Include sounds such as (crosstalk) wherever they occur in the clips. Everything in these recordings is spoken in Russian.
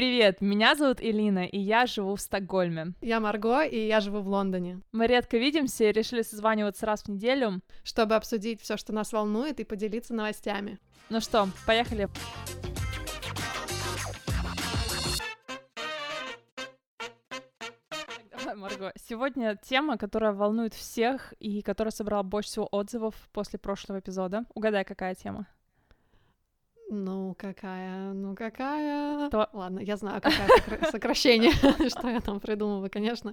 Привет, меня зовут Элина, и я живу в Стокгольме. Я Марго, и я живу в Лондоне. Мы редко видимся и решили созваниваться раз в неделю, чтобы обсудить все, что нас волнует, и поделиться новостями. Ну что, поехали. Марго. Сегодня тема, которая волнует всех и которая собрала больше всего отзывов после прошлого эпизода. Угадай, какая тема? Ну, какая, ну какая. То... Ладно, я знаю, какая сокращение, (laughs) что я там придумала, конечно,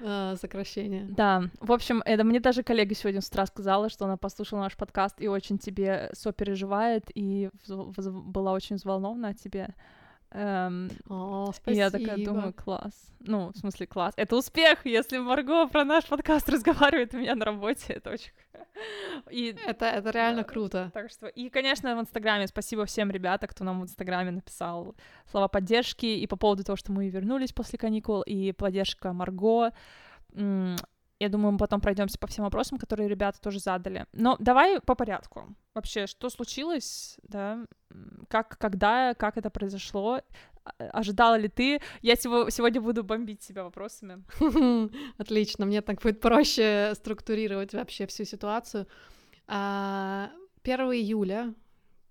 э, сокращение. Да, в общем, это мне даже коллега сегодня с утра сказала, что она послушала наш подкаст и очень тебе сопереживает и была очень взволнована о тебе. Эм, О, спасибо. И я такая думаю, класс. Ну, в смысле, класс. Это успех, если Марго про наш подкаст (laughs) разговаривает у меня на работе, это очень... (laughs) И... Это, это реально да, круто. Так что, и, конечно, в Инстаграме спасибо всем ребята, кто нам в Инстаграме написал слова поддержки и по поводу того, что мы вернулись после каникул, и поддержка Марго. Я думаю, мы потом пройдемся по всем вопросам, которые ребята тоже задали. Но давай по порядку. Вообще, что случилось, да? Как, когда, как это произошло? А, ожидала ли ты? Я сегодня буду бомбить себя вопросами. (laughs) Отлично, мне так будет проще структурировать вообще всю ситуацию. 1 а, июля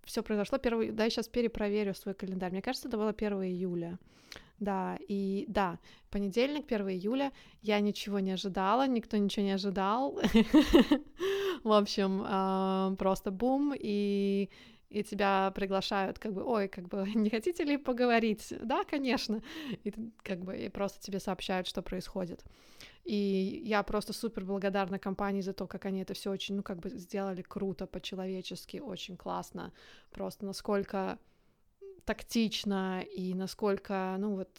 все произошло. 1... Да, я сейчас перепроверю свой календарь. Мне кажется, это было 1 июля. Да, и да, понедельник, 1 июля, я ничего не ожидала, никто ничего не ожидал. (laughs) (laughs) В общем, а, просто бум, и и тебя приглашают, как бы, ой, как бы, (laughs) не хотите ли поговорить? Да, конечно. И как бы и просто тебе сообщают, что происходит. И я просто супер благодарна компании за то, как они это все очень, ну, как бы сделали круто, по-человечески, очень классно. Просто насколько тактично и насколько, ну вот,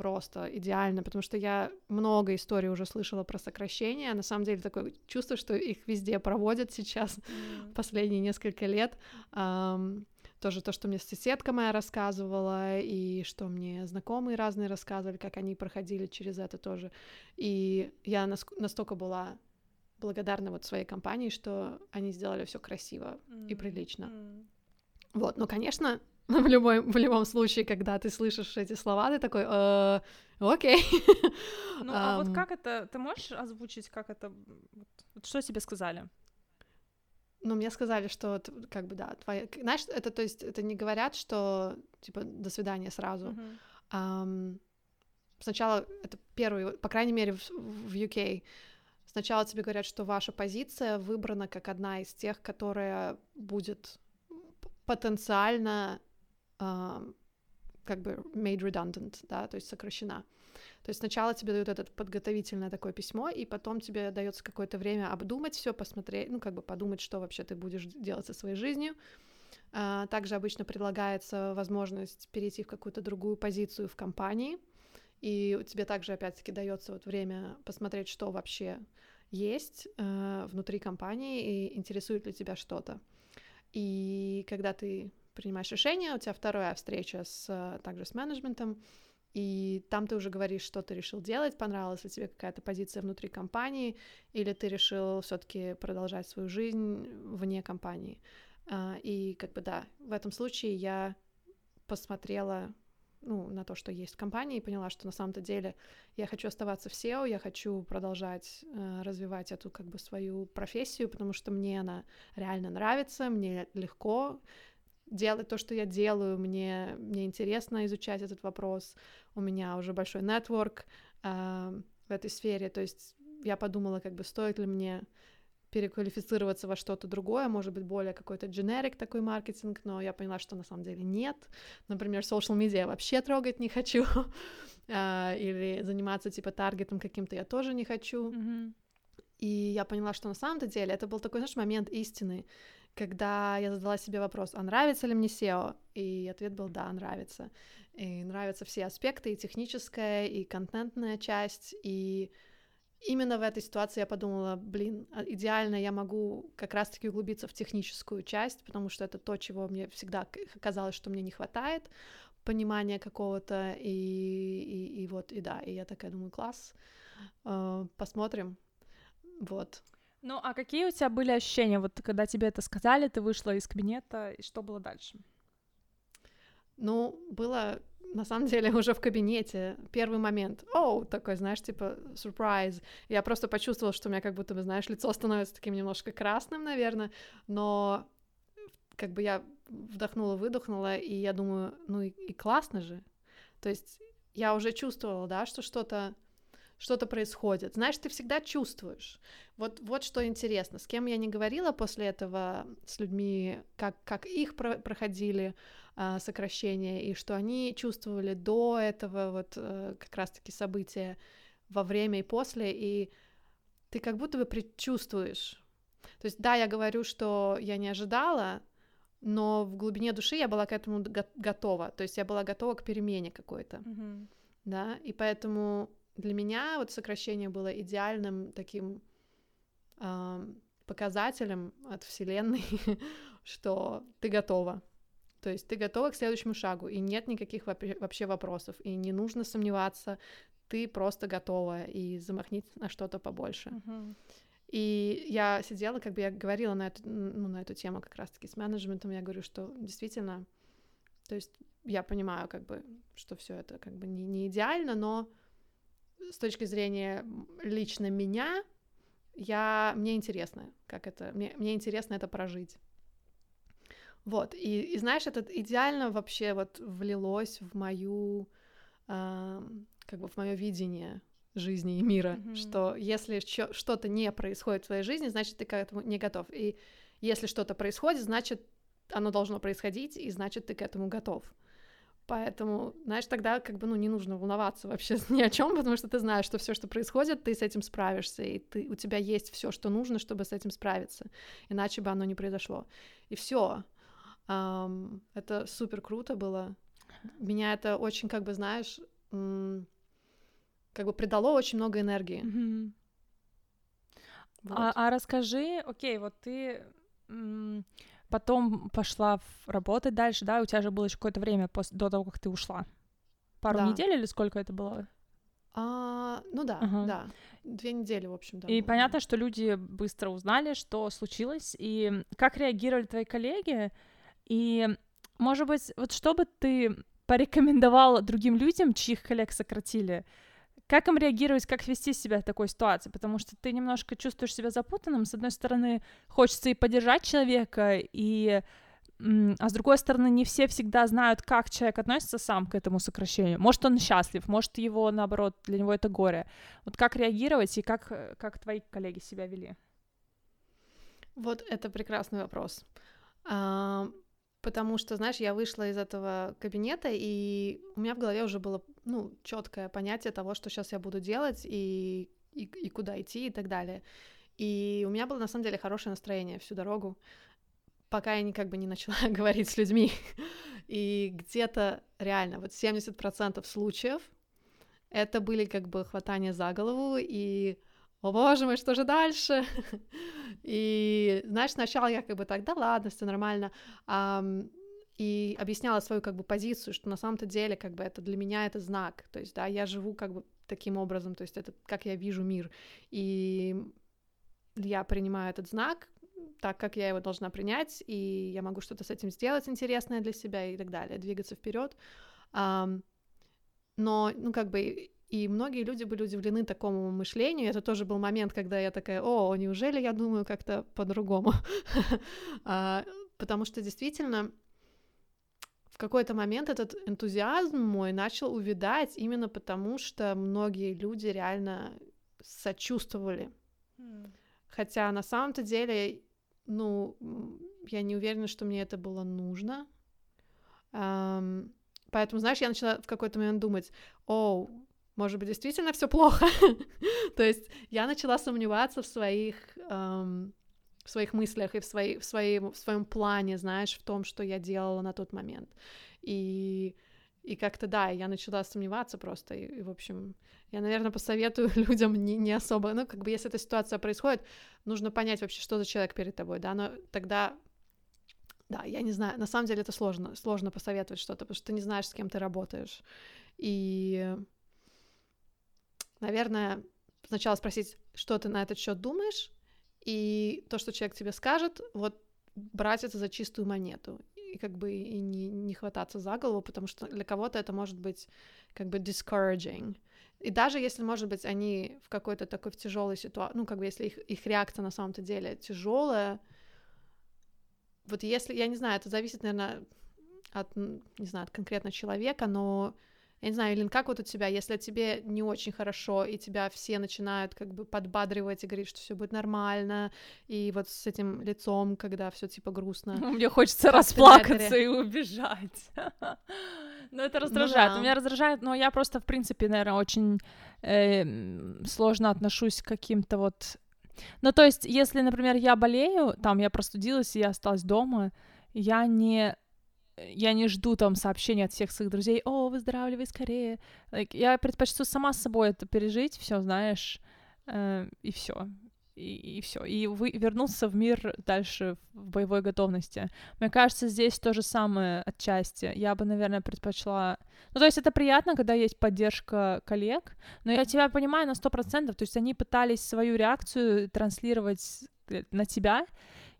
просто идеально, потому что я много историй уже слышала про сокращения. На самом деле такое чувство, что их везде проводят сейчас mm. последние несколько лет. Um, тоже то, что мне соседка моя рассказывала, и что мне знакомые разные рассказывали, как они проходили через это тоже. И я настолько была благодарна вот своей компании, что они сделали все красиво mm. и прилично. Mm. Вот, но, конечно, в, любой, в любом случае, когда ты слышишь эти слова, ты такой, э, окей. (laughs) Ну, а вот как это, ты можешь озвучить, как это, что тебе сказали? Ну, мне сказали, что, как бы, да, твоя... Знаешь, это, то есть, это не говорят, что, типа, до свидания сразу. Uh-huh. Um, сначала, это первый, по крайней мере, в, в UK, сначала тебе говорят, что ваша позиция выбрана как одна из тех, которая будет потенциально как бы made redundant, да, то есть сокращена. То есть сначала тебе дают это подготовительное такое письмо, и потом тебе дается какое-то время обдумать все, посмотреть, ну, как бы подумать, что вообще ты будешь делать со своей жизнью. А, также обычно предлагается возможность перейти в какую-то другую позицию в компании, и тебе также, опять-таки, дается вот время посмотреть, что вообще есть э, внутри компании, и интересует ли тебя что-то. И когда ты принимаешь решение, у тебя вторая встреча с, э, также с менеджментом, и там ты уже говоришь, что ты решил делать, понравилась ли тебе какая-то позиция внутри компании, или ты решил все-таки продолжать свою жизнь вне компании. А, и как бы да, в этом случае я посмотрела ну, на то, что есть в компании, и поняла, что на самом-то деле я хочу оставаться в SEO, я хочу продолжать э, развивать эту как бы свою профессию, потому что мне она реально нравится, мне легко, делать то, что я делаю, мне, мне интересно изучать этот вопрос, у меня уже большой нетворк э, в этой сфере, то есть я подумала, как бы стоит ли мне переквалифицироваться во что-то другое, может быть, более какой-то generic такой маркетинг, но я поняла, что на самом деле нет. Например, social media я вообще трогать не хочу, uh, (laughs) или заниматься типа таргетом каким-то я тоже не хочу. Mm-hmm. И я поняла, что на самом-то деле это был такой, знаешь, момент истины когда я задала себе вопрос, а нравится ли мне SEO? И ответ был да, нравится. И нравятся все аспекты, и техническая, и контентная часть, и именно в этой ситуации я подумала, блин, а идеально я могу как раз-таки углубиться в техническую часть, потому что это то, чего мне всегда казалось, что мне не хватает, понимания какого-то, и, и, и вот, и да, и я такая думаю, класс, э, посмотрим, вот. Ну, а какие у тебя были ощущения, вот когда тебе это сказали, ты вышла из кабинета, и что было дальше? Ну, было на самом деле (laughs) уже в кабинете первый момент, оу, такой, знаешь, типа сюрприз. Я просто почувствовала, что у меня как будто бы, знаешь, лицо становится таким немножко красным, наверное, но как бы я вдохнула, выдохнула, и я думаю, ну и, и классно же. То есть я уже чувствовала, да, что что-то что-то происходит. Знаешь, ты всегда чувствуешь. Вот, вот что интересно. С кем я не говорила после этого, с людьми, как, как их про проходили э, сокращения, и что они чувствовали до этого вот э, как раз-таки события во время и после, и ты как будто бы предчувствуешь. То есть, да, я говорю, что я не ожидала, но в глубине души я была к этому готова. То есть я была готова к перемене какой-то. Mm-hmm. Да, и поэтому для меня вот сокращение было идеальным таким э, показателем от Вселенной, (laughs) что ты готова. То есть ты готова к следующему шагу, и нет никаких вообще вопросов, и не нужно сомневаться, ты просто готова, и замахнись на что-то побольше. Uh-huh. И я сидела, как бы я говорила на эту, ну, на эту тему как раз-таки с менеджментом, я говорю, что действительно, то есть я понимаю, как бы, что все это как бы не, не идеально, но с точки зрения лично меня, я, мне интересно, как это, мне, мне интересно это прожить. Вот, и, и знаешь, это идеально вообще вот влилось в мою, э, как бы в мое видение жизни и мира, mm-hmm. что если что-то не происходит в твоей жизни, значит, ты к этому не готов. И если что-то происходит, значит, оно должно происходить, и значит, ты к этому готов. Поэтому, знаешь, тогда как бы, ну, не нужно волноваться вообще (laughs) ни о чем, потому что ты знаешь, что все, что происходит, ты с этим справишься, и ты, у тебя есть все, что нужно, чтобы с этим справиться, иначе бы оно не произошло. И все. Um, это супер круто было. Меня это очень, как бы, знаешь, как бы придало очень много энергии. Mm-hmm. Вот. А, а расскажи, окей, вот ты потом пошла работать дальше, да, у тебя же было еще какое-то время после, до того, как ты ушла. Пару да. недель или сколько это было? А, ну да, ага. да. Две недели, в общем, да. И было. понятно, что люди быстро узнали, что случилось, и как реагировали твои коллеги, и, может быть, вот что бы ты порекомендовала другим людям, чьих коллег сократили, как им реагировать, как вести себя в такой ситуации, потому что ты немножко чувствуешь себя запутанным. С одной стороны, хочется и поддержать человека, и а с другой стороны, не все всегда знают, как человек относится сам к этому сокращению. Может, он счастлив, может, его, наоборот, для него это горе. Вот как реагировать и как, как твои коллеги себя вели? Вот это прекрасный вопрос. Потому что, знаешь, я вышла из этого кабинета, и у меня в голове уже было, ну, четкое понятие того, что сейчас я буду делать, и, и, и куда идти, и так далее. И у меня было, на самом деле, хорошее настроение всю дорогу, пока я как бы не начала (laughs) говорить с людьми. И где-то реально, вот 70% случаев это были как бы хватания за голову и о боже мой, что же дальше? (laughs) И, знаешь, сначала я как бы так, да ладно, все нормально, и объясняла свою как бы позицию, что на самом-то деле как бы это для меня это знак, то есть, да, я живу как бы таким образом, то есть это как я вижу мир, и я принимаю этот знак так, как я его должна принять, и я могу что-то с этим сделать интересное для себя и так далее, двигаться вперед. но, ну, как бы и многие люди были удивлены такому мышлению. Это тоже был момент, когда я такая, о, неужели я думаю как-то по-другому? (laughs) А, потому что действительно в какой-то момент этот энтузиазм мой начал увидать именно потому, что многие люди реально сочувствовали. Хотя на самом-то деле, ну, я не уверена, что мне это было нужно. Поэтому, знаешь, я начала в какой-то момент думать, о, может быть, действительно все плохо. (laughs) То есть я начала сомневаться в своих, эм, в своих мыслях и в, своей, в, своей, в своем плане, знаешь, в том, что я делала на тот момент. И, и как-то, да, я начала сомневаться просто. И, и в общем, я, наверное, посоветую (laughs) людям не, не особо, ну, как бы, если эта ситуация происходит, нужно понять вообще, что за человек перед тобой, да, но тогда да, я не знаю, на самом деле это сложно, сложно посоветовать что-то, потому что ты не знаешь, с кем ты работаешь. И наверное, сначала спросить, что ты на этот счет думаешь, и то, что человек тебе скажет, вот брать это за чистую монету. и как бы и не, не хвататься за голову, потому что для кого-то это может быть как бы discouraging. И даже если, может быть, они в какой-то такой тяжелой ситуации, ну, как бы если их, их реакция на самом-то деле тяжелая, вот если, я не знаю, это зависит, наверное, от, не знаю, от конкретно человека, но я не знаю, Илин, как вот у тебя, если тебе не очень хорошо, и тебя все начинают как бы подбадривать и говорить, что все будет нормально, и вот с этим лицом, когда все типа грустно. (laughs) Мне хочется расплакаться и убежать. (laughs) Ну, это раздражает. Ну, да. Меня раздражает, но я просто, в принципе, наверное, очень э, сложно отношусь к каким-то вот... Ну, то есть, если, например, я болею, там, я простудилась, и я осталась дома, я не я не жду там сообщений от всех своих друзей, о, выздоравливай скорее. Like, я предпочту сама с собой это пережить, все, знаешь, э, и все. И, и все. И вы, вернуться в мир дальше в боевой готовности. Мне кажется, здесь то же самое отчасти. Я бы, наверное, предпочла... Ну, то есть это приятно, когда есть поддержка коллег, но я тебя понимаю на сто процентов. То есть они пытались свою реакцию транслировать на тебя,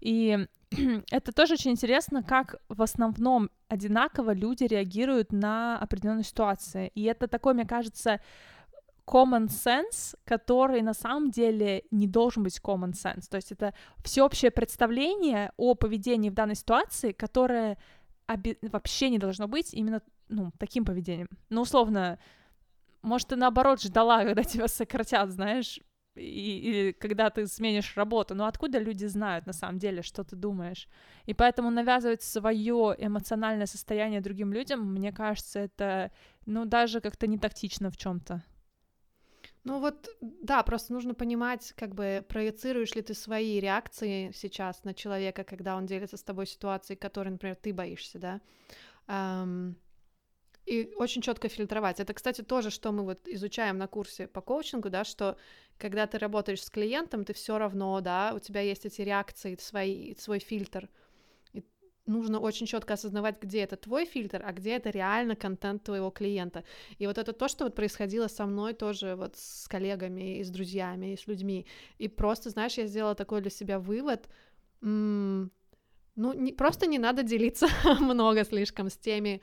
и (clears throat) это тоже очень интересно, как в основном одинаково люди реагируют на определенные ситуации. И это такой, мне кажется, common sense, который на самом деле не должен быть common sense. То есть это всеобщее представление о поведении в данной ситуации, которое оби- вообще не должно быть именно ну, таким поведением. Ну, условно, может, ты наоборот ждала, (laughs) когда тебя сократят, знаешь, и, или когда ты сменишь работу, но откуда люди знают на самом деле, что ты думаешь? И поэтому навязывать свое эмоциональное состояние другим людям, мне кажется, это, ну, даже как-то не тактично в чем-то. Ну вот, да, просто нужно понимать, как бы проецируешь ли ты свои реакции сейчас на человека, когда он делится с тобой ситуацией, которой, например, ты боишься, да. Um, и очень четко фильтровать. Это, кстати, тоже, что мы вот изучаем на курсе по коучингу, да, что когда ты работаешь с клиентом, ты все равно, да, у тебя есть эти реакции, свои, свой фильтр. И нужно очень четко осознавать, где это твой фильтр, а где это реально контент твоего клиента. И вот это то, что вот происходило со мной тоже вот с коллегами и с друзьями, и с людьми. И просто, знаешь, я сделала такой для себя вывод, м- ну, не, просто не надо делиться (laughs) много слишком с теми,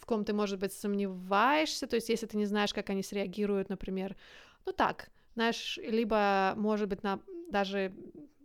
в ком ты, может быть, сомневаешься, то есть если ты не знаешь, как они среагируют, например, ну так, знаешь, либо, может быть, на, даже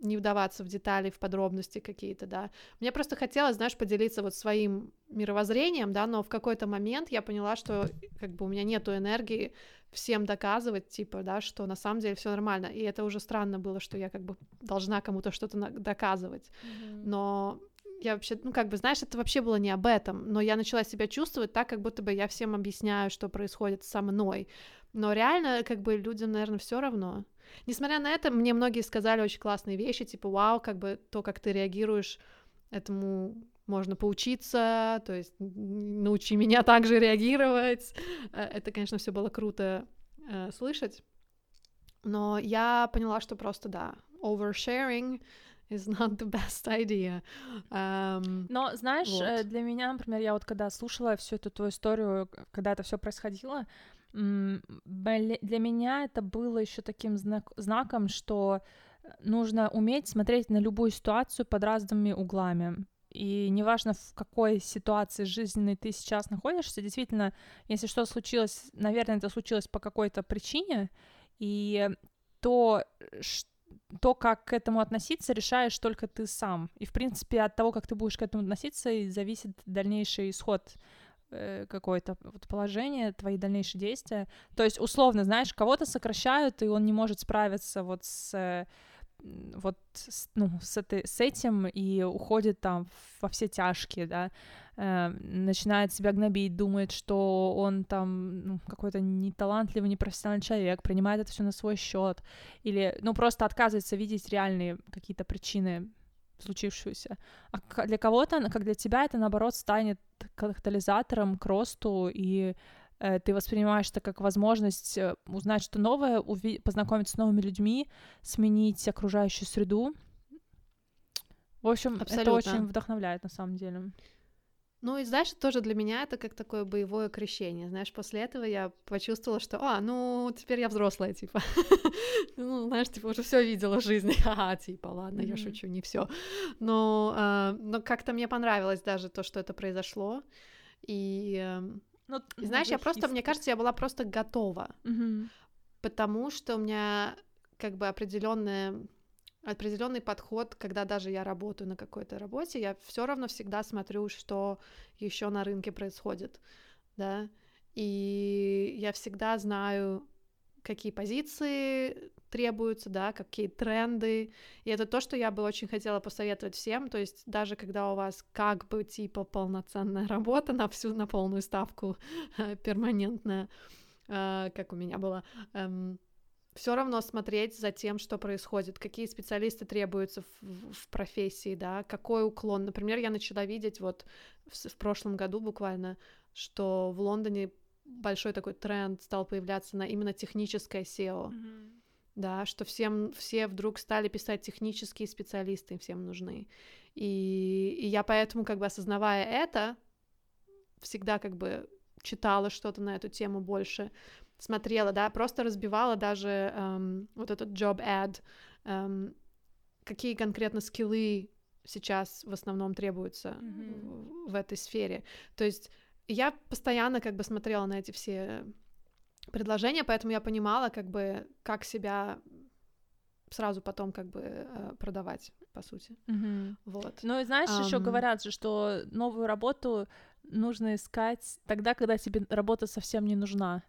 не вдаваться в детали, в подробности какие-то, да. Мне просто хотелось, знаешь, поделиться вот своим мировоззрением, да, но в какой-то момент я поняла, что как бы у меня нету энергии всем доказывать, типа, да, что на самом деле все нормально. И это уже странно было, что я как бы должна кому-то что-то доказывать. Mm-hmm. Но я вообще, ну, как бы, знаешь, это вообще было не об этом, но я начала себя чувствовать так, как будто бы я всем объясняю, что происходит со мной. Но реально, как бы, людям, наверное, все равно. Несмотря на это, мне многие сказали очень классные вещи, типа, вау, как бы, то, как ты реагируешь, этому можно поучиться, то есть научи меня также реагировать. Э, это, конечно, все было круто э, слышать. Но я поняла, что просто, да, oversharing is not the best idea. Um, Но знаешь, вот. Э, для меня, например, я вот когда слушала всю эту твою историю, когда это все происходило, для меня это было еще таким знак знаком, что нужно уметь смотреть на любую ситуацию под разными углами. И неважно, в какой ситуации жизненной ты сейчас находишься, действительно, если что случилось, наверное, это случилось по какой-то причине, и то, что то, как к этому относиться, решаешь только ты сам. И, в принципе, от того, как ты будешь к этому относиться, и зависит дальнейший исход э, какое-то вот положение, твои дальнейшие действия. То есть, условно, знаешь, кого-то сокращают, и он не может справиться вот с вот ну, с, этой, с этим и уходит там во все тяжкие, да, э, начинает себя гнобить, думает, что он там ну, какой-то неталантливый, непрофессиональный человек, принимает это все на свой счет, или, ну, просто отказывается видеть реальные какие-то причины случившуюся. А для кого-то, как для тебя, это, наоборот, станет катализатором к росту и ты воспринимаешь это как возможность э, узнать что новое, уви- познакомиться с новыми людьми, сменить окружающую среду. В общем, Абсолютно. это очень вдохновляет на самом деле. Ну и знаешь, тоже для меня это как такое боевое крещение. Знаешь, после этого я почувствовала, что, а, ну теперь я взрослая, типа. (laughs) ну, знаешь, типа уже все видела в жизни. (laughs) Ага, типа, ладно, я шучу, не все. Но, э, но как-то мне понравилось даже то, что это произошло. И, э, ну, знаешь, я просто, мне кажется, я была просто готова. Потому что у меня как бы определенная определенный подход, когда даже я работаю на какой-то работе, я все равно всегда смотрю, что еще на рынке происходит, да, и я всегда знаю, какие позиции требуются, да, какие тренды, и это то, что я бы очень хотела посоветовать всем, то есть даже когда у вас как бы типа полноценная работа на всю, на полную ставку (laughs) перманентная, э, как у меня было, эм, все равно смотреть за тем, что происходит, какие специалисты требуются в, в профессии, да, какой уклон. Например, я начала видеть вот в, в прошлом году буквально, что в Лондоне большой такой тренд стал появляться на именно техническое SEO. Mm-hmm. Да, что всем, все вдруг стали писать технические специалисты, всем нужны. И, и я поэтому, как бы осознавая это, всегда как бы читала что-то на эту тему больше, смотрела, да, просто разбивала даже эм, вот этот job ad, эм, какие конкретно скиллы сейчас в основном требуются mm-hmm. в, в этой сфере. То есть я постоянно как бы смотрела на эти все предложения, поэтому я понимала как бы, как себя сразу потом как бы э, продавать, по сути. Mm-hmm. Вот. Ну и знаешь, um... еще говорят же, что новую работу нужно искать тогда, когда тебе работа совсем не нужна.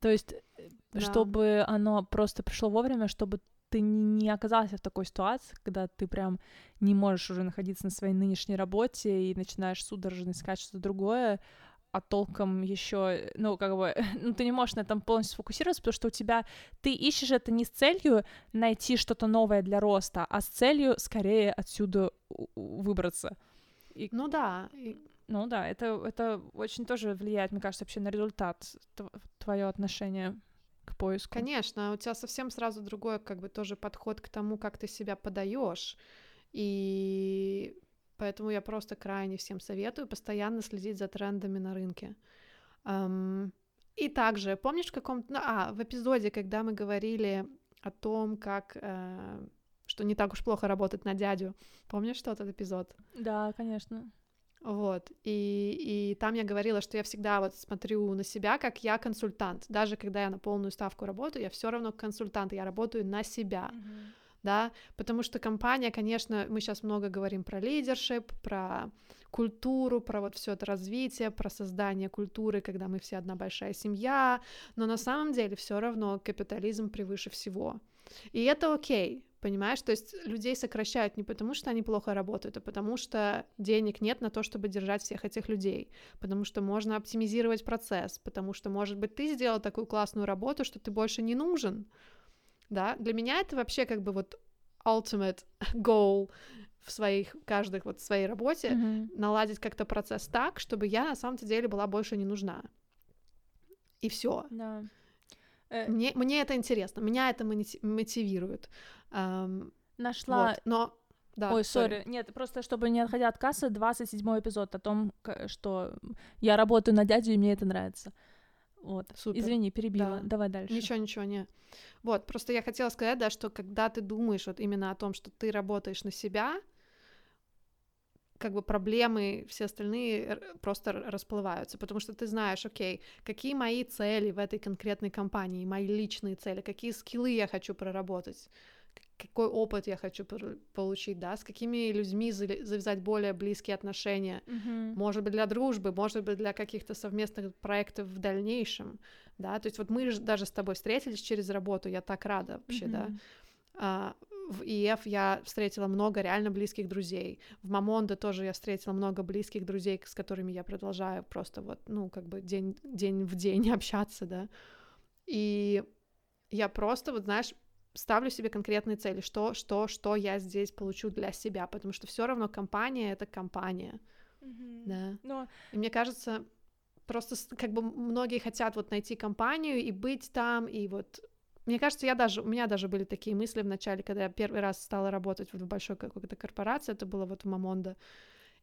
То есть, э, да. чтобы оно просто пришло вовремя, чтобы ты не оказался в такой ситуации, когда ты прям не можешь уже находиться на своей нынешней работе и начинаешь судорожно искать что-то другое, а толком еще, ну, как бы, (laughs) ну, ты не можешь на этом полностью сфокусироваться, потому что у тебя, ты ищешь это не с целью найти что-то новое для роста, а с целью скорее отсюда выбраться. И... Ну да, и ну да, это, это очень тоже влияет, мне кажется, вообще на результат, твое отношение к поиску. Конечно, у тебя совсем сразу другой, как бы, тоже подход к тому, как ты себя подаешь. И поэтому я просто крайне всем советую постоянно следить за трендами на рынке. И также, помнишь, в каком-то... Ну, а, в эпизоде, когда мы говорили о том, как... Э, что не так уж плохо работать на дядю. Помнишь что этот эпизод? Да, конечно. Вот, и, и там я говорила, что я всегда вот смотрю на себя, как я консультант. Даже когда я на полную ставку работаю, я все равно консультант, я работаю на себя. Mm-hmm. Да, потому что компания, конечно, мы сейчас много говорим про лидершип, про культуру, про вот все это развитие, про создание культуры, когда мы все одна большая семья, но на самом деле все равно капитализм превыше всего. И это окей, Понимаешь, то есть людей сокращают не потому, что они плохо работают, а потому что денег нет на то, чтобы держать всех этих людей, потому что можно оптимизировать процесс, потому что, может быть, ты сделал такую классную работу, что ты больше не нужен, да? Для меня это вообще как бы вот ultimate (laughs) goal в своих каждых вот своей работе mm-hmm. наладить как-то процесс так, чтобы я на самом-то деле была больше не нужна. И все. Да. Э, мне, мне это интересно, меня это мотивирует. Um, Нашла... Вот, но... Да, Ой, сори. Нет, просто чтобы не отходя от кассы, 27 эпизод о том, что я работаю на дядю, и мне это нравится. Вот. Супер. Извини, перебила. Да. Давай дальше. Ничего, ничего, не. Вот, просто я хотела сказать, да, что когда ты думаешь вот именно о том, что ты работаешь на себя, как бы проблемы все остальные просто расплываются, потому что ты знаешь, окей, какие мои цели в этой конкретной компании, мои личные цели, какие скиллы я хочу проработать, какой опыт я хочу получить, да, с какими людьми завязать более близкие отношения, mm-hmm. может быть, для дружбы, может быть, для каких-то совместных проектов в дальнейшем, да, то есть вот мы даже с тобой встретились через работу, я так рада вообще, mm-hmm. да, а, в ИФ я встретила много реально близких друзей. В Мамонде тоже я встретила много близких друзей, с которыми я продолжаю просто вот, ну, как бы день, день в день (laughs) общаться, да. И я просто, вот знаешь, ставлю себе конкретные цели, что, что, что я здесь получу для себя, потому что все равно компания — это компания, mm-hmm. да. Но... И мне кажется, просто как бы многие хотят вот найти компанию и быть там, и вот мне кажется, я даже, у меня даже были такие мысли в начале, когда я первый раз стала работать вот в большой какой-то корпорации, это было вот в Мамондо,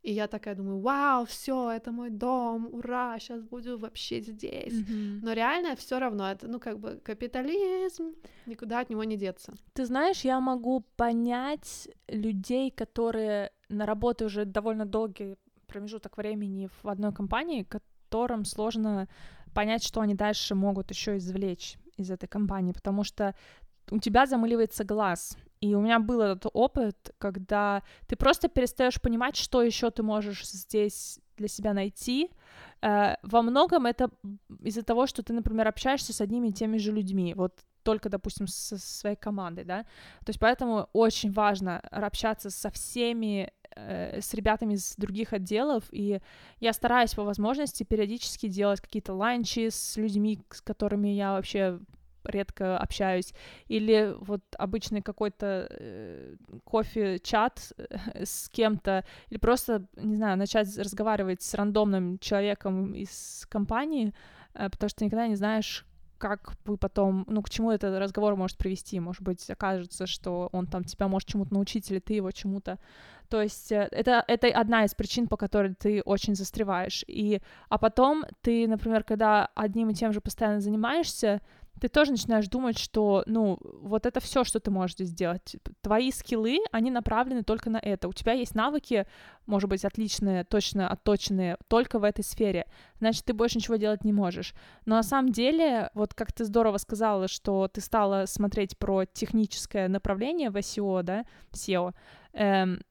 И я такая думаю, вау, все, это мой дом, ура, сейчас буду вообще здесь. Мгм. Но реально все равно это, ну, как бы капитализм, никуда от него не деться. Ты знаешь, я могу понять людей, которые на работе уже довольно долгий промежуток времени в одной компании, которым сложно понять, что они дальше могут еще извлечь из этой компании, потому что у тебя замыливается глаз. И у меня был этот опыт, когда ты просто перестаешь понимать, что еще ты можешь здесь для себя найти. Э, Во многом это из-за того, что ты, например, общаешься с одними и теми же людьми. Вот только, допустим, со своей командой, да. То есть поэтому очень важно общаться со всеми, э, с ребятами из других отделов, и я стараюсь по возможности периодически делать какие-то ланчи с людьми, с которыми я вообще редко общаюсь, или вот обычный какой-то э, кофе-чат э, (laughs) с кем-то, или просто, не знаю, начать разговаривать с рандомным человеком из компании, э, потому что никогда не знаешь, как вы потом, ну, к чему этот разговор может привести. Может быть, окажется, что он там тебя может чему-то научить, или ты его чему-то. То есть э, это, это одна из причин, по которой ты очень застреваешь. И, а потом ты, например, когда одним и тем же постоянно занимаешься, ты тоже начинаешь думать, что, ну, вот это все, что ты можешь здесь сделать. Твои скиллы, они направлены только на это. У тебя есть навыки, может быть, отличные, точно отточенные только в этой сфере. Значит, ты больше ничего делать не можешь. Но на самом деле, вот как ты здорово сказала, что ты стала смотреть про техническое направление в SEO, да, SEO, эм,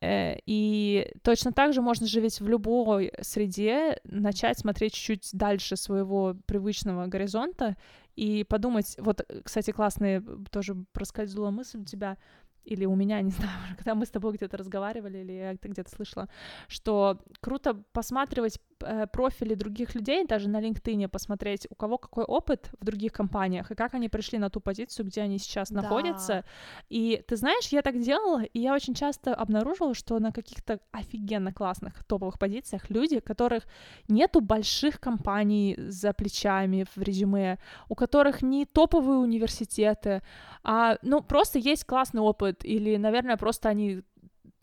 э, и точно так же можно же ведь в любой среде начать смотреть чуть-чуть дальше своего привычного горизонта и подумать, вот, э, кстати, классная тоже проскользнула мысль у тебя, или у меня, (laughs) не знаю, (laughs) когда мы с тобой где-то разговаривали, или я где-то слышала, что круто посматривать э, профили других людей, даже на LinkedIn посмотреть, у кого какой опыт в других компаниях, и как они пришли на ту позицию, где они сейчас Да. находятся. И ты знаешь, я так делала, и я очень часто обнаружила, что на каких-то офигенно классных топовых позициях люди, которых нету больших компаний за плечами в резюме, у которых не топовые университеты, а, ну, просто есть классный опыт, или, наверное, просто они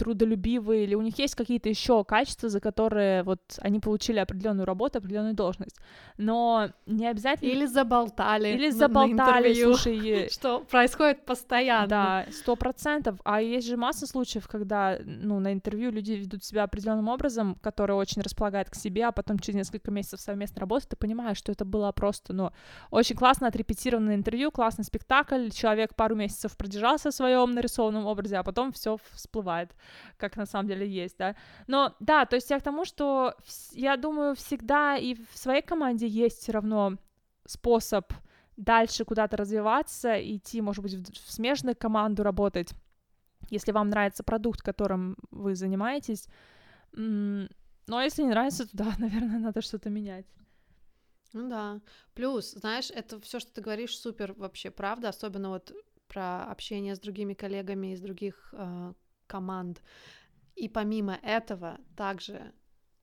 трудолюбивые, или у них есть какие-то еще качества, за которые вот они получили определенную работу, определенную должность. Но не обязательно... Или заболтали. Или на- на заболтали, интервью, слушай, (laughs) Что происходит постоянно. да, сто процентов. А есть же масса случаев, когда, ну, на интервью люди ведут себя определенным образом, который очень располагает к себе, а потом через несколько месяцев совместной работы ты понимаешь, что это было просто, ну, очень классно отрепетированное интервью, классный спектакль, человек пару месяцев продержался в своем нарисованном образе, а потом все всплывает, как на самом деле есть, да. Но да, то есть я к тому, что я думаю, всегда и в своей команде есть все равно способ дальше куда-то развиваться, идти, может быть, в, смежную команду работать, если вам нравится продукт, которым вы занимаетесь. Но если не нравится, то да, (laughs) наверное, надо что-то менять. Ну да. Плюс, знаешь, это все, что ты говоришь, супер вообще правда, особенно вот про общение с другими коллегами из других э, команд. И помимо этого, также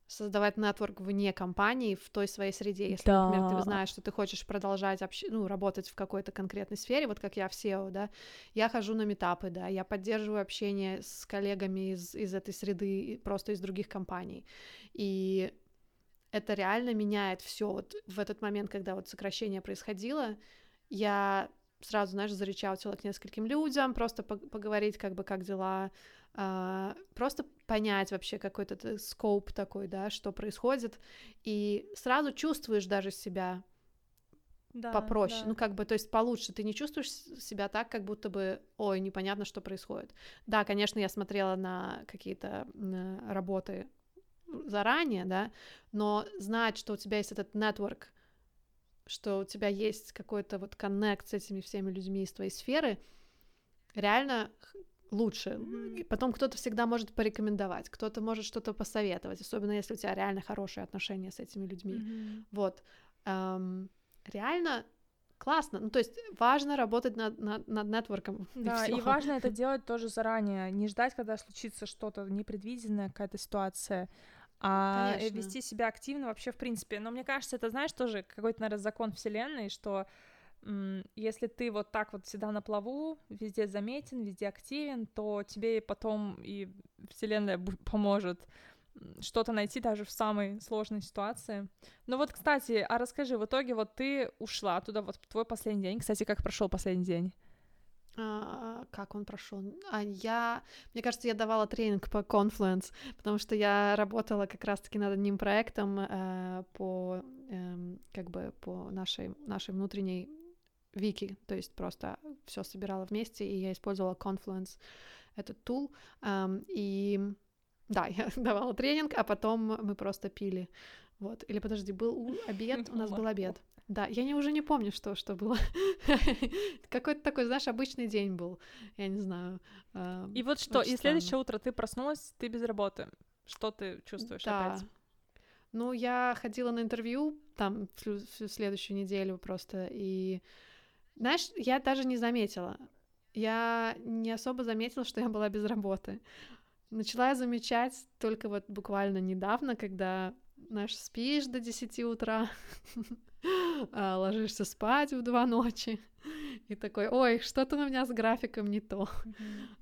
создавать нетворк вне компании, в той своей среде. Если, например, Да. ты знаешь, что ты хочешь продолжать общ... ну, работать в какой-то конкретной сфере, вот как я в SEO, да, я хожу на метапы, да, я поддерживаю общение с коллегами из, из этой среды, просто из других компаний. И это реально меняет все. Вот в этот момент, когда вот сокращение происходило, я сразу, знаешь, заречаутила к нескольким людям, просто по- поговорить, как бы, как дела, а, просто понять вообще какой-то скоп такой, да, что происходит, и сразу чувствуешь даже себя Да, попроще, ну как бы, то есть получше, ты не чувствуешь себя так, как будто бы, ой, непонятно, что происходит. Да, конечно, я смотрела на какие-то работы заранее, да, но знать, что у тебя есть этот нетворк, что у тебя есть какой-то вот коннект с этими всеми людьми из твоей сферы, реально лучше. Мгм. И потом кто-то всегда может порекомендовать, кто-то может что-то посоветовать, особенно если у тебя реально хорошие отношения с этими людьми. Мгм. Вот. Эм, реально классно. Ну, то есть важно работать над, над, над нетворком. (laughs) Да, и всё. важно это (laughs) делать тоже заранее, не ждать, когда случится что-то непредвиденное, какая-то ситуация, а э, Конечно. вести себя активно вообще в принципе. Но мне кажется, это, знаешь, тоже какой-то, наверное, закон вселенной, что если ты вот так вот всегда на плаву, везде заметен, везде активен, то тебе потом и вселенная поможет что-то найти даже в самой сложной ситуации. Ну вот, кстати, а расскажи, в итоге вот ты ушла туда, вот твой последний день. Кстати, как прошел последний день? А, как он прошел? А я, мне кажется, я давала тренинг по Confluence, потому что я работала как раз-таки над одним проектом э, по, э, как бы по нашей нашей внутренней вики, то есть просто все собирала вместе, и я использовала Confluence этот тул, э, и да, (laughs) я давала тренинг, а потом мы просто пили. Вот. Или подожди, был обед, (laughs) у нас был обед. Да, я не, уже не помню, что, что было. (laughs) Какой-то такой, знаешь, обычный день был. Я не знаю. Э, и вот что, и следующее утро ты проснулась, ты без работы. Что ты чувствуешь да. опять? Ну, я ходила на интервью там всю, всю следующую неделю просто, и, знаешь, я даже не заметила. Я не особо заметила, что я была без работы. Начала я замечать только вот буквально недавно, когда, знаешь, спишь до 10 утра, (laughs) а, ложишься спать в два ночи, и такой, ой, что-то у меня с графиком не то.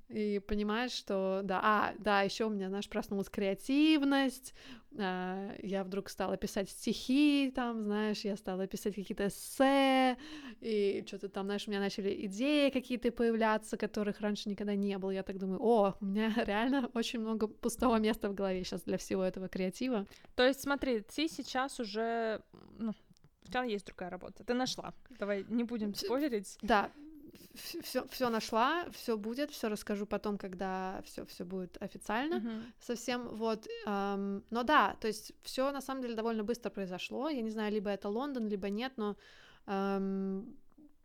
И понимаешь, что да, а, да, еще у меня, знаешь, проснулась креативность, а, я вдруг стала писать стихи, там, знаешь, я стала писать какие-то эссе, и что-то там, знаешь, у меня начали идеи какие-то появляться, которых раньше никогда не было. Я так думаю, о, у меня (laughs) реально очень много пустого места в голове сейчас для всего этого креатива. То есть, смотри, ты сейчас уже, ну, у тебя есть другая работа, ты нашла. Давай не будем спойлерить. Да, все, все нашла, все будет, все расскажу потом, когда все, все будет официально. Uh-huh. Совсем вот, эм, но да, то есть все на самом деле довольно быстро произошло. Я не знаю, либо это Лондон, либо нет, но эм,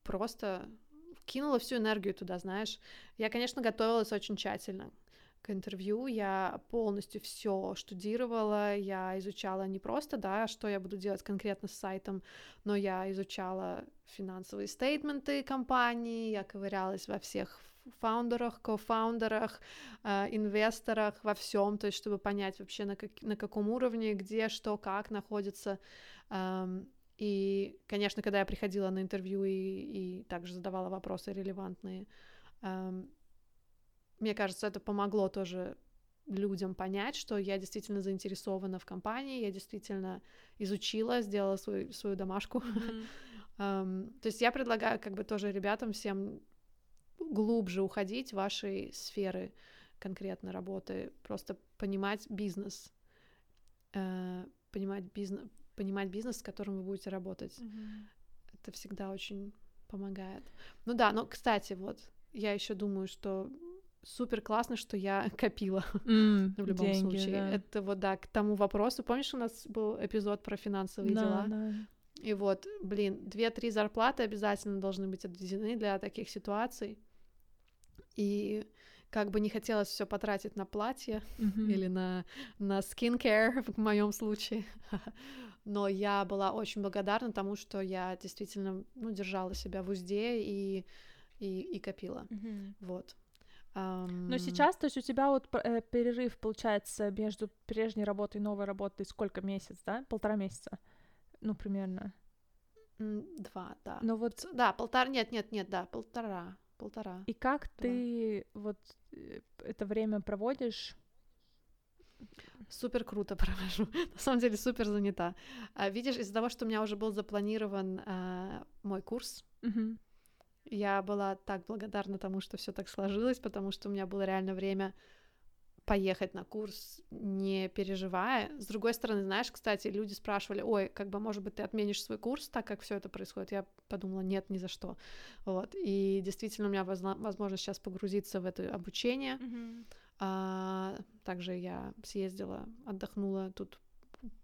просто кинула всю энергию туда, знаешь. Я, конечно, готовилась очень тщательно к интервью, я полностью все штудировала, я изучала не просто, да, что я буду делать конкретно с сайтом, но я изучала финансовые стейтменты компании, я ковырялась во всех фаундерах, кофаундерах, э, инвесторах, во всем, то есть чтобы понять вообще на, как, на каком уровне, где, что, как находится. Эм, и, конечно, когда я приходила на интервью и, и также задавала вопросы релевантные, эм, мне кажется, это помогло тоже людям понять, что я действительно заинтересована в компании, я действительно изучила, сделала свою, свою домашку. Mm-hmm. (laughs) um, то есть я предлагаю как бы тоже ребятам всем глубже уходить в вашей сферы конкретно работы, просто понимать бизнес, uh, понимать бизнес, понимать бизнес, с которым вы будете работать. Mm-hmm. Это всегда очень помогает. Ну да, но кстати, вот я еще думаю, что супер классно, что я (laughs) копила mm, в любом деньги, случае. Да. Это вот да, к тому вопросу. Помнишь, у нас был эпизод про финансовые да, дела? Да. И вот, блин, две-три зарплаты обязательно должны быть отведены для таких ситуаций. И как бы не хотелось все потратить на платье mm-hmm. или на, на skincare в моем случае, (laughs) но я была очень благодарна тому, что я действительно ну, держала себя в узде и, и, и копила. Mm-hmm. Вот. Um... Но сейчас, то есть у тебя вот э, перерыв получается между прежней работой и новой работой сколько месяц, да? Полтора месяца, ну примерно. Два, да. Ну вот. Да, полтора. Нет, нет, нет, да, полтора, полтора. И как Два. ты вот э, это время проводишь? Супер круто (laughs) провожу. На самом деле супер занята. А, видишь, из-за того, что у меня уже был запланирован а, мой курс. Uh-huh я была так благодарна тому, что все так сложилось, потому что у меня было реально время поехать на курс, не переживая. С другой стороны, знаешь, кстати, люди спрашивали, ой, как бы, может быть, ты отменишь свой курс, так как все это происходит. Я подумала, нет, ни за что. Вот. И действительно, у меня возможность сейчас погрузиться в это обучение. Mm-hmm. А, также я съездила, отдохнула тут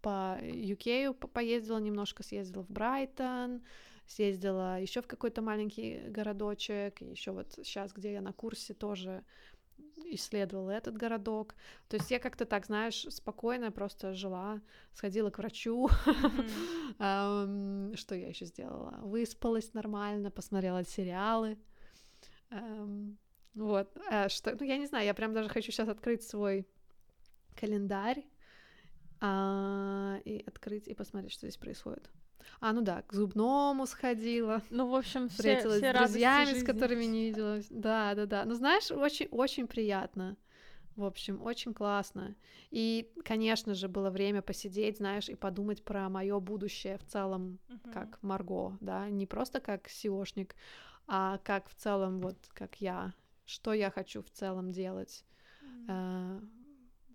по UK, поездила немножко, съездила в Брайтон, съездила еще в какой-то маленький городочек, еще вот сейчас, где я на курсе, тоже исследовала этот городок. То есть я как-то так, знаешь, спокойно просто жила, сходила к врачу. (laughs) Что я еще сделала? Выспалась нормально, посмотрела сериалы. Вот. А что, ну, я не знаю, я прям даже хочу сейчас открыть свой календарь а, и открыть и посмотреть, что здесь происходит. А, ну да, к зубному сходила. Ну, в общем, встретилась все, все с друзьями, с которыми не виделась. Да, да, да. Ну, знаешь, очень-очень приятно. В общем, очень классно. И, конечно же, было время посидеть, знаешь, и подумать про мое будущее в целом, uh-huh. как Марго, да, не просто как SEOшник, а как в целом, вот как я, что я хочу в целом делать. Uh-huh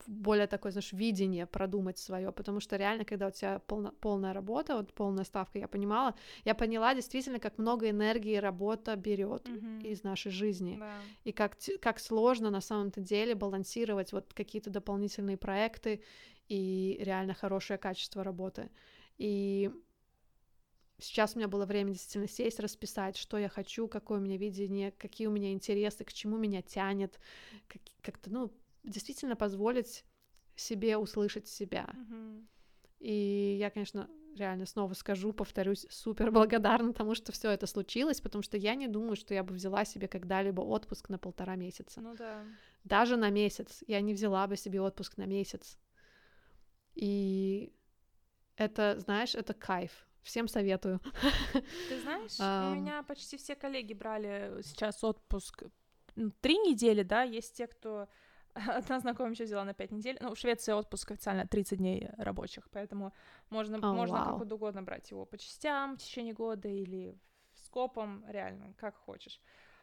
более такое, знаешь, видение продумать свое, потому что реально, когда у тебя полно, полная работа, вот полная ставка, я понимала, я поняла действительно, как много энергии работа берет mm-hmm. из нашей жизни, да. и как, как сложно на самом-то деле балансировать вот какие-то дополнительные проекты и реально хорошее качество работы. И сейчас у меня было время действительно сесть, расписать, что я хочу, какое у меня видение, какие у меня интересы, к чему меня тянет, как- как-то, ну, действительно позволить себе услышать себя. Mm-hmm. И я, конечно, реально снова скажу, повторюсь, супер благодарна тому, что все это случилось, потому что я не думаю, что я бы взяла себе когда-либо отпуск на полтора месяца. Ну да. Даже на месяц. Я не взяла бы себе отпуск на месяц. И это, знаешь, это кайф. Всем советую. Ты знаешь, (laughs) у меня почти все коллеги брали сейчас отпуск три недели, да, есть те, кто (laughs) Одна знакомая еще взяла на 5 недель. Ну, в Швеции отпуск официально 30 дней рабочих, поэтому можно, oh, можно wow. как угодно брать его по частям в течение года или скопом, реально, как хочешь.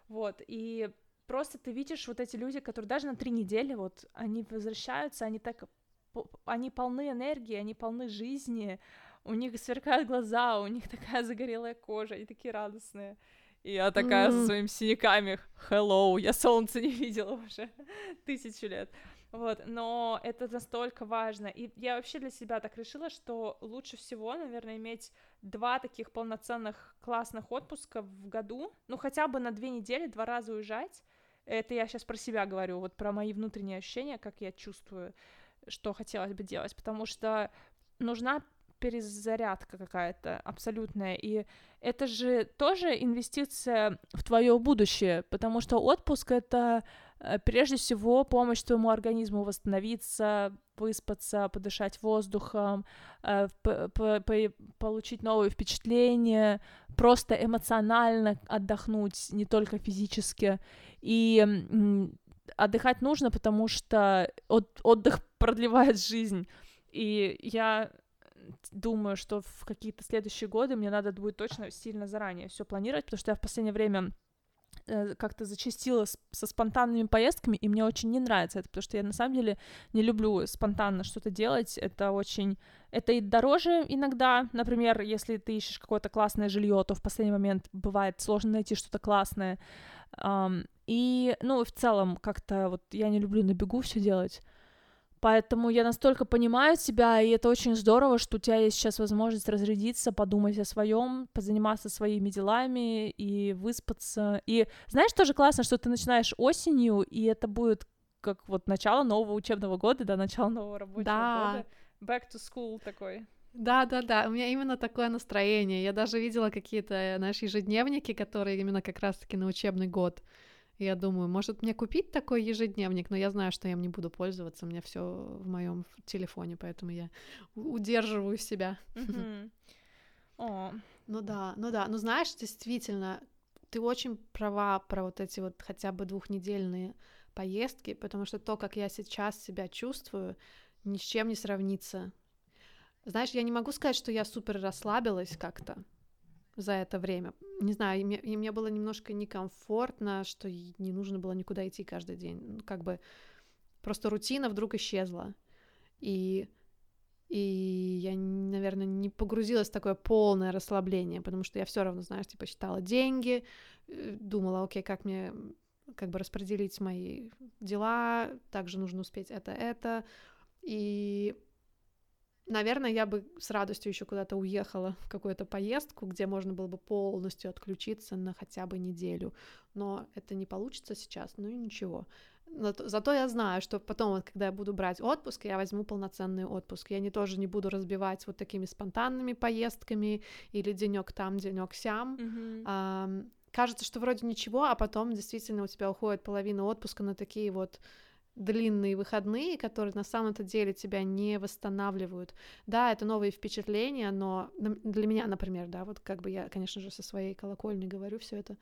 Вот, и просто ты видишь вот эти люди, которые даже на три недели, вот, они возвращаются, они так, они полны энергии, они полны жизни, у них сверкают глаза, у них (laughs) такая загорелая кожа, и такие радостные. И я такая mm-hmm. со своими синяками, hello, я солнце не видела уже (laughs) тысячу лет. Вот, но это настолько важно. И я вообще для себя так решила, что лучше всего, наверное, иметь два таких полноценных классных отпуска в году, ну хотя бы на две недели, два раза уезжать. Это я сейчас про себя говорю, вот про мои внутренние ощущения, как я чувствую, что хотелось бы делать, потому что нужна перезарядка какая-то абсолютная. И это же тоже инвестиция в твое будущее, потому что отпуск это э, прежде всего помощь твоему организму восстановиться, выспаться, подышать воздухом, э, получить новые впечатления, просто эмоционально отдохнуть, не только физически. И отдыхать нужно, потому что отдых продлевает жизнь. И я думаю, что в какие-то следующие годы мне надо будет точно сильно заранее все планировать, потому что я в последнее время э, как-то зачастила со спонтанными поездками, и мне очень не нравится это, потому что я на самом деле не люблю спонтанно что-то делать, это очень... Это и дороже иногда, например, если ты ищешь какое-то классное жилье, то в последний момент бывает сложно найти что-то классное, и, ну, в целом, как-то вот я не люблю на бегу все делать, Поэтому я настолько понимаю себя, и это очень здорово, что у тебя есть сейчас возможность разрядиться, подумать о своем, позаниматься своими делами и выспаться. И знаешь, тоже классно, что ты начинаешь осенью, и это будет как вот начало нового учебного года, да, начало нового рабочего да. года. Back to school такой. Да, да, да, у меня именно такое настроение. Я даже видела какие-то, наши ежедневники, которые именно как раз-таки на учебный год. Я думаю, может мне купить такой ежедневник, но я знаю, что я им не буду пользоваться, у меня все в моем телефоне, поэтому я удерживаю себя. Ну да, ну да, ну знаешь, действительно, ты очень права про вот эти вот хотя бы двухнедельные поездки, потому что то, как я сейчас себя чувствую, ни с чем не сравнится. Знаешь, я не могу сказать, что я супер расслабилась как-то, за это время. Не знаю, и мне, и мне было немножко некомфортно, что не нужно было никуда идти каждый день. Ну, как бы просто рутина вдруг исчезла. И, и я, наверное, не погрузилась в такое полное расслабление, потому что я все равно, знаешь, типа считала деньги, э, думала, окей, как мне как бы распределить мои дела, также нужно успеть это, это. И Наверное, я бы с радостью еще куда-то уехала в какую-то поездку, где можно было бы полностью отключиться на хотя бы неделю. Но это не получится сейчас, ну и ничего. Но, зато я знаю, что потом, вот, когда я буду брать отпуск, я возьму полноценный отпуск. Я не тоже не буду разбивать вот такими спонтанными поездками или денек там, денек сям. Mm-hmm. А, кажется, что вроде ничего, а потом действительно у тебя уходит половина отпуска на такие вот длинные выходные, которые на самом-то деле тебя не восстанавливают. Да, это новые впечатления, но для меня, например, да, вот как бы я, конечно же, со своей колокольни говорю все это,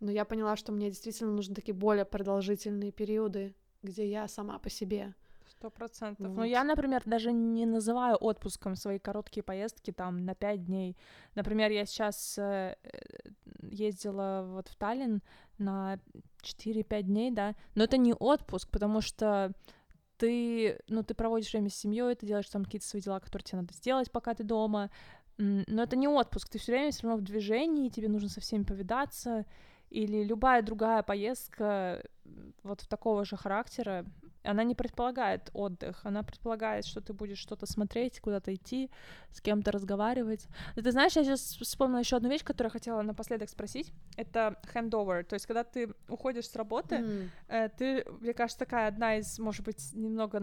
но я поняла, что мне действительно нужны такие более продолжительные периоды где я сама по себе. Сто процентов. Вот. Ну, я, например, даже не называю отпуском свои короткие поездки там на пять дней. Например, я сейчас э, ездила вот в Таллин на 4-5 дней, да, но это не отпуск, потому что ты, ну, ты проводишь время с семьей, ты делаешь там какие-то свои дела, которые тебе надо сделать, пока ты дома, но это не отпуск, ты все время все равно в движении, тебе нужно со всеми повидаться, или любая другая поездка вот такого же характера, она не предполагает отдых, она предполагает, что ты будешь что-то смотреть, куда-то идти, с кем-то разговаривать. Ты знаешь, я сейчас вспомнила еще одну вещь, которую я хотела напоследок спросить. Это handover, то есть когда ты уходишь с работы, mm. ты, мне кажется, такая одна из, может быть, немного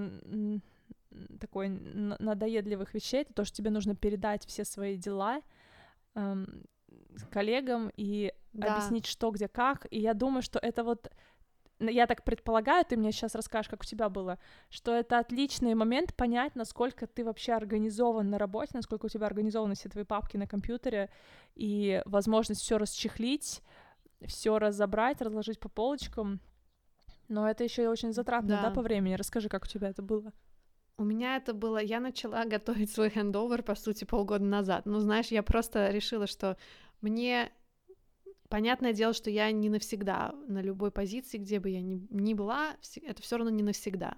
такой надоедливых вещей, это то, что тебе нужно передать все свои дела эм, коллегам и да. объяснить, что, где, как. И я думаю, что это вот я так предполагаю, ты мне сейчас расскажешь, как у тебя было, что это отличный момент понять, насколько ты вообще организован на работе, насколько у тебя организованы все твои папки на компьютере, и возможность все расчехлить, все разобрать, разложить по полочкам. Но это еще и очень затратно, да. да, по времени. Расскажи, как у тебя это было. У меня это было, я начала (laughs) готовить свой хендовер, по сути, полгода назад. Ну, знаешь, я просто решила, что мне Понятное дело, что я не навсегда на любой позиции, где бы я ни, ни была, это все равно не навсегда.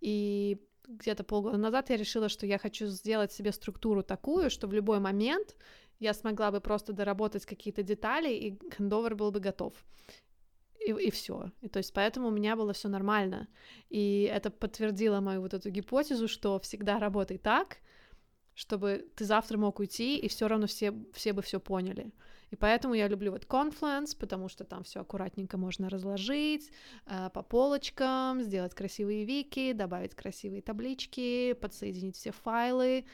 И где-то полгода назад я решила, что я хочу сделать себе структуру такую, что в любой момент я смогла бы просто доработать какие-то детали, и хендовер был бы готов. И, и все. И то есть поэтому у меня было все нормально. И это подтвердило мою вот эту гипотезу, что всегда работай так, чтобы ты завтра мог уйти, и все равно все, все бы все поняли. И поэтому я люблю вот Confluence, потому что там все аккуратненько можно разложить э, по полочкам, сделать красивые вики, добавить красивые таблички, подсоединить все файлы.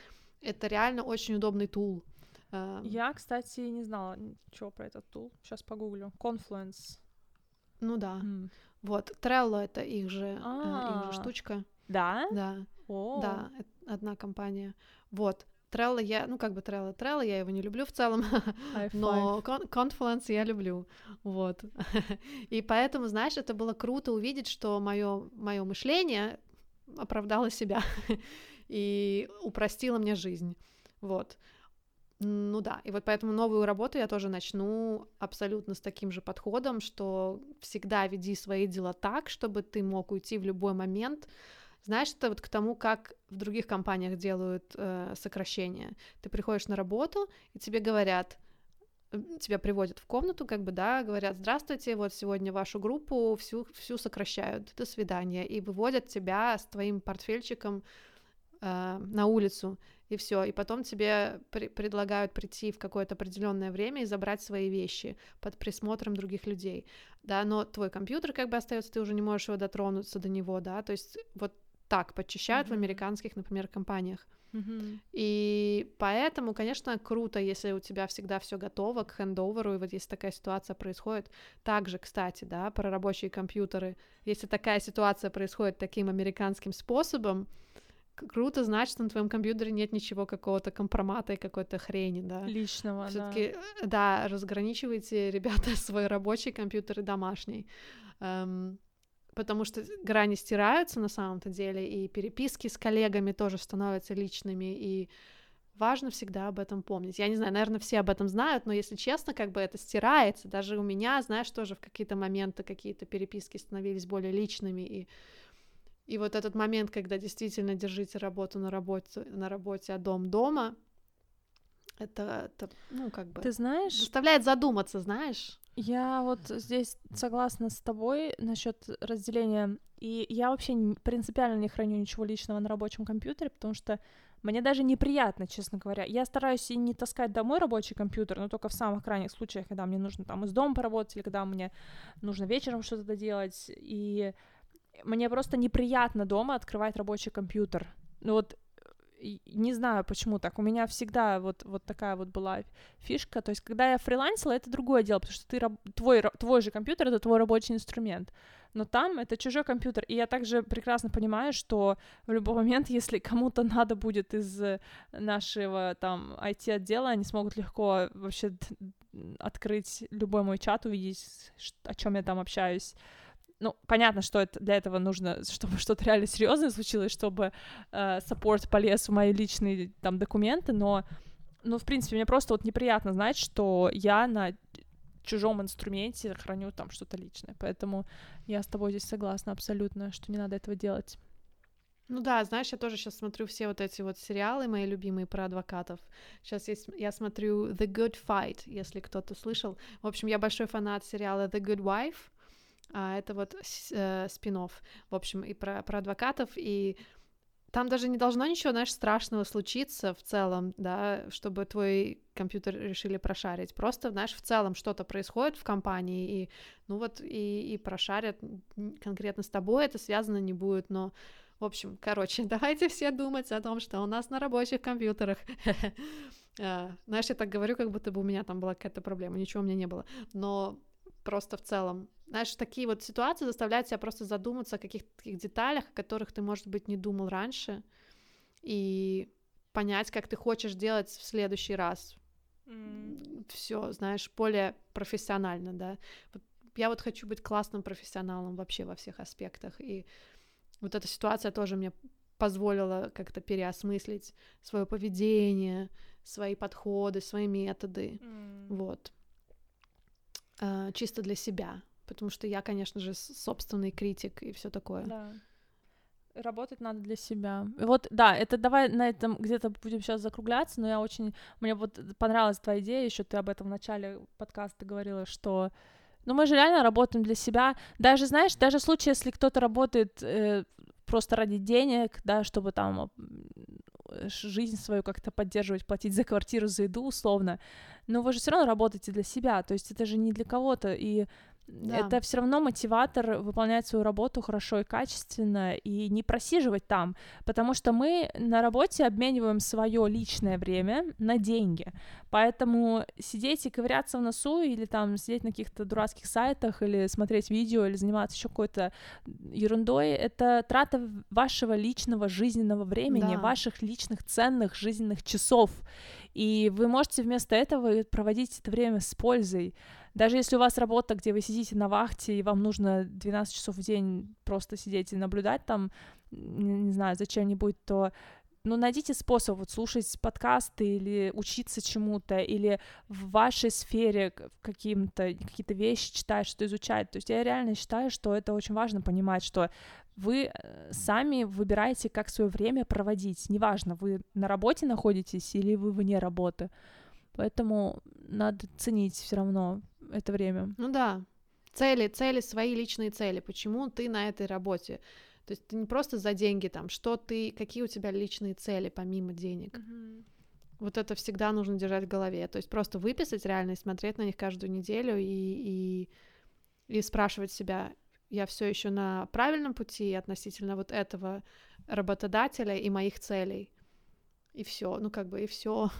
Это реально очень удобный тул. Э, я, кстати, не знала ничего про этот тул. Сейчас погуглю. Confluence. Ну да. Mm. Вот, Trello это их же, э, их же а. штучка. Да? Да. Oh. Да, одна компания. Вот. Trello я, ну как бы Trello, Trello, я его не люблю в целом, (laughs) но Confluence я люблю, вот. (laughs) И поэтому, знаешь, это было круто увидеть, что мое мое мышление оправдало себя (laughs) и упростило мне жизнь, вот. Ну да, и вот поэтому новую работу я тоже начну абсолютно с таким же подходом, что всегда веди свои дела так, чтобы ты мог уйти в любой момент, знаешь, это вот к тому, как в других компаниях делают э, сокращения. Ты приходишь на работу, и тебе говорят, тебя приводят в комнату, как бы, да, говорят, здравствуйте, вот сегодня вашу группу всю, всю сокращают, до свидания, и выводят тебя с твоим портфельчиком э, на улицу, и все, и потом тебе при- предлагают прийти в какое-то определенное время и забрать свои вещи под присмотром других людей, да, но твой компьютер как бы остается, ты уже не можешь его дотронуться до него, да, то есть вот так подчищают mm-hmm. в американских, например, компаниях. Mm-hmm. И поэтому, конечно, круто, если у тебя всегда все готово к хендоверу, и вот если такая ситуация происходит. Также, кстати, да, про рабочие компьютеры. Если такая ситуация происходит таким американским способом, круто знать, что на твоем компьютере нет ничего какого-то компромата и какой-то хрени, да. Личного, Все-таки, да. да, разграничивайте, (laughs) ребята, свой рабочий компьютер и домашний. Эм, потому что грани стираются на самом-то деле, и переписки с коллегами тоже становятся личными, и важно всегда об этом помнить. Я не знаю, наверное, все об этом знают, но если честно, как бы это стирается. Даже у меня, знаешь, тоже в какие-то моменты какие-то переписки становились более личными, и и вот этот момент, когда действительно держите работу на работе, на работе, а дом дома, это, это, ну, как бы... Ты знаешь... Заставляет задуматься, знаешь? Я вот здесь согласна с тобой насчет разделения. И я вообще принципиально не храню ничего личного на рабочем компьютере, потому что мне даже неприятно, честно говоря. Я стараюсь и не таскать домой рабочий компьютер, но только в самых крайних случаях, когда мне нужно там из дома поработать, или когда мне нужно вечером что-то доделать. И мне просто неприятно дома открывать рабочий компьютер. Ну вот не знаю, почему так. У меня всегда вот, вот такая вот была фишка. То есть, когда я фрилансила, это другое дело, потому что ты, твой, твой же компьютер — это твой рабочий инструмент. Но там это чужой компьютер. И я также прекрасно понимаю, что в любой момент, если кому-то надо будет из нашего там IT-отдела, они смогут легко вообще открыть любой мой чат, увидеть, о чем я там общаюсь ну, понятно, что это, для этого нужно, чтобы что-то реально серьезное случилось, чтобы э, саппорт полез в мои личные там документы, но, ну, в принципе, мне просто вот неприятно знать, что я на чужом инструменте храню там что-то личное, поэтому я с тобой здесь согласна абсолютно, что не надо этого делать. Ну да, знаешь, я тоже сейчас смотрю все вот эти вот сериалы мои любимые про адвокатов. Сейчас есть, я смотрю The Good Fight, если кто-то слышал. В общем, я большой фанат сериала The Good Wife. А, это вот э, спин в общем, и про, про адвокатов, и там даже не должно ничего, знаешь, страшного случиться в целом, да, чтобы твой компьютер решили прошарить. Просто, знаешь, в целом что-то происходит в компании, и, ну вот, и, и прошарят конкретно с тобой, это связано не будет, но в общем, короче, (laughs) давайте все думать о том, что у нас на рабочих компьютерах. А, (laughs) знаешь, я так говорю, как будто бы у меня там была какая-то проблема. Ничего у меня не было. Но просто в целом, знаешь, такие вот ситуации заставляют тебя просто задуматься о каких-то таких деталях, о которых ты, может быть, не думал раньше, и понять, как ты хочешь делать в следующий раз. Mm. Все, знаешь, более профессионально, да. Я вот хочу быть классным профессионалом вообще во всех аспектах, и вот эта ситуация тоже мне позволила как-то переосмыслить свое поведение, свои подходы, свои методы, mm. вот, а, чисто для себя, потому что я, конечно же, собственный критик и все такое. Да. Работать надо для себя. Вот, да, это давай на этом где-то будем сейчас закругляться, но я очень, мне вот понравилась твоя идея, еще ты об этом в начале подкаста говорила, что но мы же реально работаем для себя. Даже, знаешь, даже в случае, если кто-то работает э, просто ради денег, да, чтобы там жизнь свою как-то поддерживать, платить за квартиру, за еду условно, но вы же все равно работаете для себя, то есть это же не для кого-то, и да. Это все равно мотиватор выполнять свою работу хорошо и качественно и не просиживать там, потому что мы на работе обмениваем свое личное время на деньги. Поэтому сидеть и ковыряться в носу или там сидеть на каких-то дурацких сайтах или смотреть видео или заниматься еще какой-то ерундой, это трата вашего личного жизненного времени, да. ваших личных ценных жизненных часов. И вы можете вместо этого проводить это время с пользой. Даже если у вас работа, где вы сидите на вахте, и вам нужно 12 часов в день просто сидеть и наблюдать там, не, знаю, зачем-нибудь, то ну, найдите способ вот слушать подкасты или учиться чему-то, или в вашей сфере каким-то, какие-то вещи читать, что изучать. То есть я реально считаю, что это очень важно понимать, что вы э, сами выбираете, как свое время проводить. Неважно, вы на работе находитесь или вы вне работы. Поэтому надо ценить все равно это время. Ну да. Цели, цели, свои личные цели. Почему ты на этой работе? То есть ты не просто за деньги там, что ты, какие у тебя личные цели помимо денег. Mm-hmm. Вот это всегда нужно держать в голове. То есть просто выписать реально и смотреть на них каждую неделю и, и, и спрашивать себя, я все еще на правильном пути относительно вот этого работодателя и моих целей и все, ну как бы и все.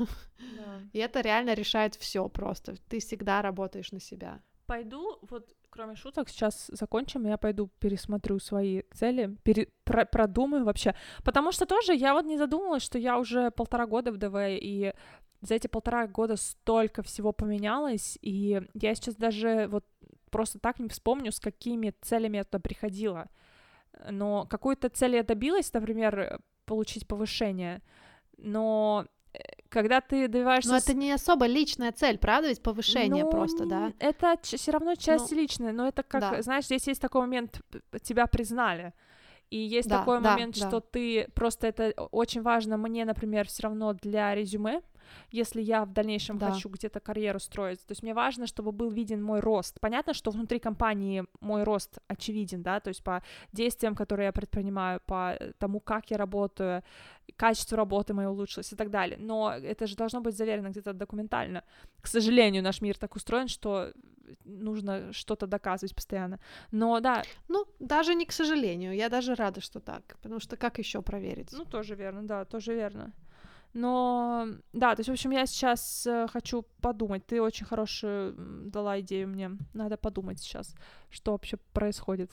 Да. И это реально решает все просто. Ты всегда работаешь на себя. Пойду, вот кроме шуток, сейчас закончим, я пойду пересмотрю свои цели, пере, про, продумаю вообще. Потому что тоже я вот не задумывалась, что я уже полтора года в ДВ, и за эти полтора года столько всего поменялось, и я сейчас даже вот просто так не вспомню, с какими целями я туда приходила. Но какую-то цель я добилась, например, получить повышение — но э, когда ты добиваешься... Но это не особо личная цель, правда? Ведь повышение ну, просто, да? Это все равно часть ну, личная, но это как, да. знаешь, здесь есть такой момент, тебя признали. И есть да, такой да, момент, да. что ты просто это очень важно мне, например, все равно для резюме, если я в дальнейшем да. хочу где-то карьеру строить. То есть мне важно, чтобы был виден мой рост. Понятно, что внутри компании мой рост очевиден, да, то есть по действиям, которые я предпринимаю, по тому, как я работаю, качество работы мое улучшилось и так далее. Но это же должно быть заверено где-то документально. К сожалению, наш мир так устроен, что нужно что-то доказывать постоянно. Но да. Ну, даже не к сожалению. Я даже рада, что так. Потому что как еще проверить? Ну, тоже верно, да, тоже верно. Но да, то есть, в общем, я сейчас э, хочу подумать. Ты очень хорошую дала идею мне. Надо подумать сейчас, что вообще происходит.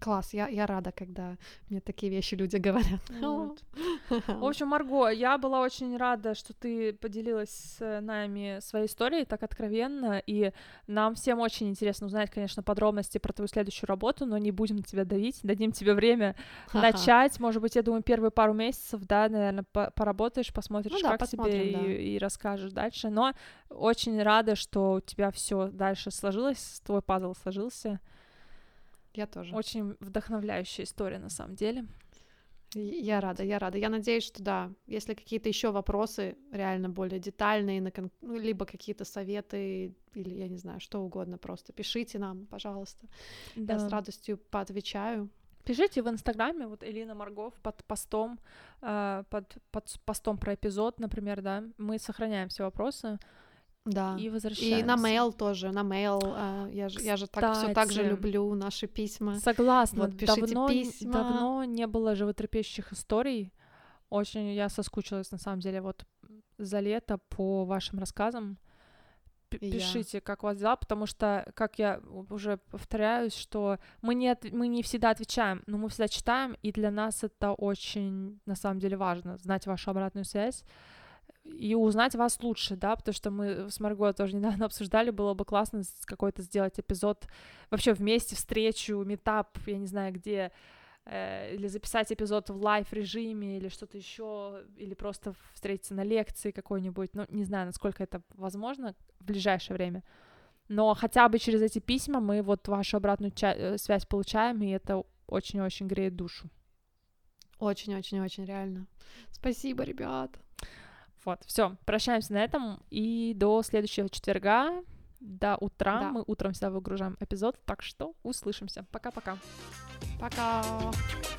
Класс, я, я рада, когда мне такие вещи люди говорят. (laughs) Вот. В (laughs) общем, Марго, я была очень рада, что ты поделилась с нами своей историей так откровенно, и нам всем очень интересно узнать, конечно, подробности про твою следующую работу, но не будем тебя давить, дадим тебе время начать, может быть, я думаю, первые пару месяцев, да, наверное, поработаешь, посмотришь, ну, да, как тебе да. и, и расскажешь дальше, но очень рада, что у тебя все дальше сложилось, твой пазл сложился. Я тоже. Очень вдохновляющая история, на самом деле. Я рада, я рада. Я надеюсь, что да, если какие-то еще вопросы реально более детальные, ну, либо какие-то советы, или я не знаю, что угодно, просто пишите нам, пожалуйста. Да. Я с радостью поотвечаю. Пишите в Инстаграме, вот Элина Маргов под постом, э, под, под постом про эпизод, например, да, мы сохраняем все вопросы. Да. И возвращаемся. И на mail тоже, на mail. Э, я же, я же так все так же люблю наши письма. Согласна. Вот пишите давно, письма. Давно не было животрепещущих историй. Очень я соскучилась на самом деле вот за лето по вашим рассказам. П пишите, как у вас дела, потому что, как я уже повторяюсь, что мы не, от, мы не всегда отвечаем, но мы всегда читаем, и для нас это очень, на самом деле, важно, знать вашу обратную связь и узнать вас лучше, да, потому что мы с Марго тоже недавно (laughs) обсуждали, было бы классно какой-то сделать эпизод вообще вместе, встречу, метап, я не знаю где, э, или записать эпизод в live-режиме, или что-то еще, или просто встретиться на лекции какой-нибудь, ну, не знаю, насколько это возможно в ближайшее время, но хотя бы через эти письма мы вот вашу обратную э, связь получаем, и это очень-очень греет душу. Очень-очень-очень реально. Спасибо, ребят. Вот, все, прощаемся на этом и до следующего четверга. До утра. Да. Мы утром всегда выгружаем эпизод, так что услышимся. Пока-пока. Пока. -пока. Пока.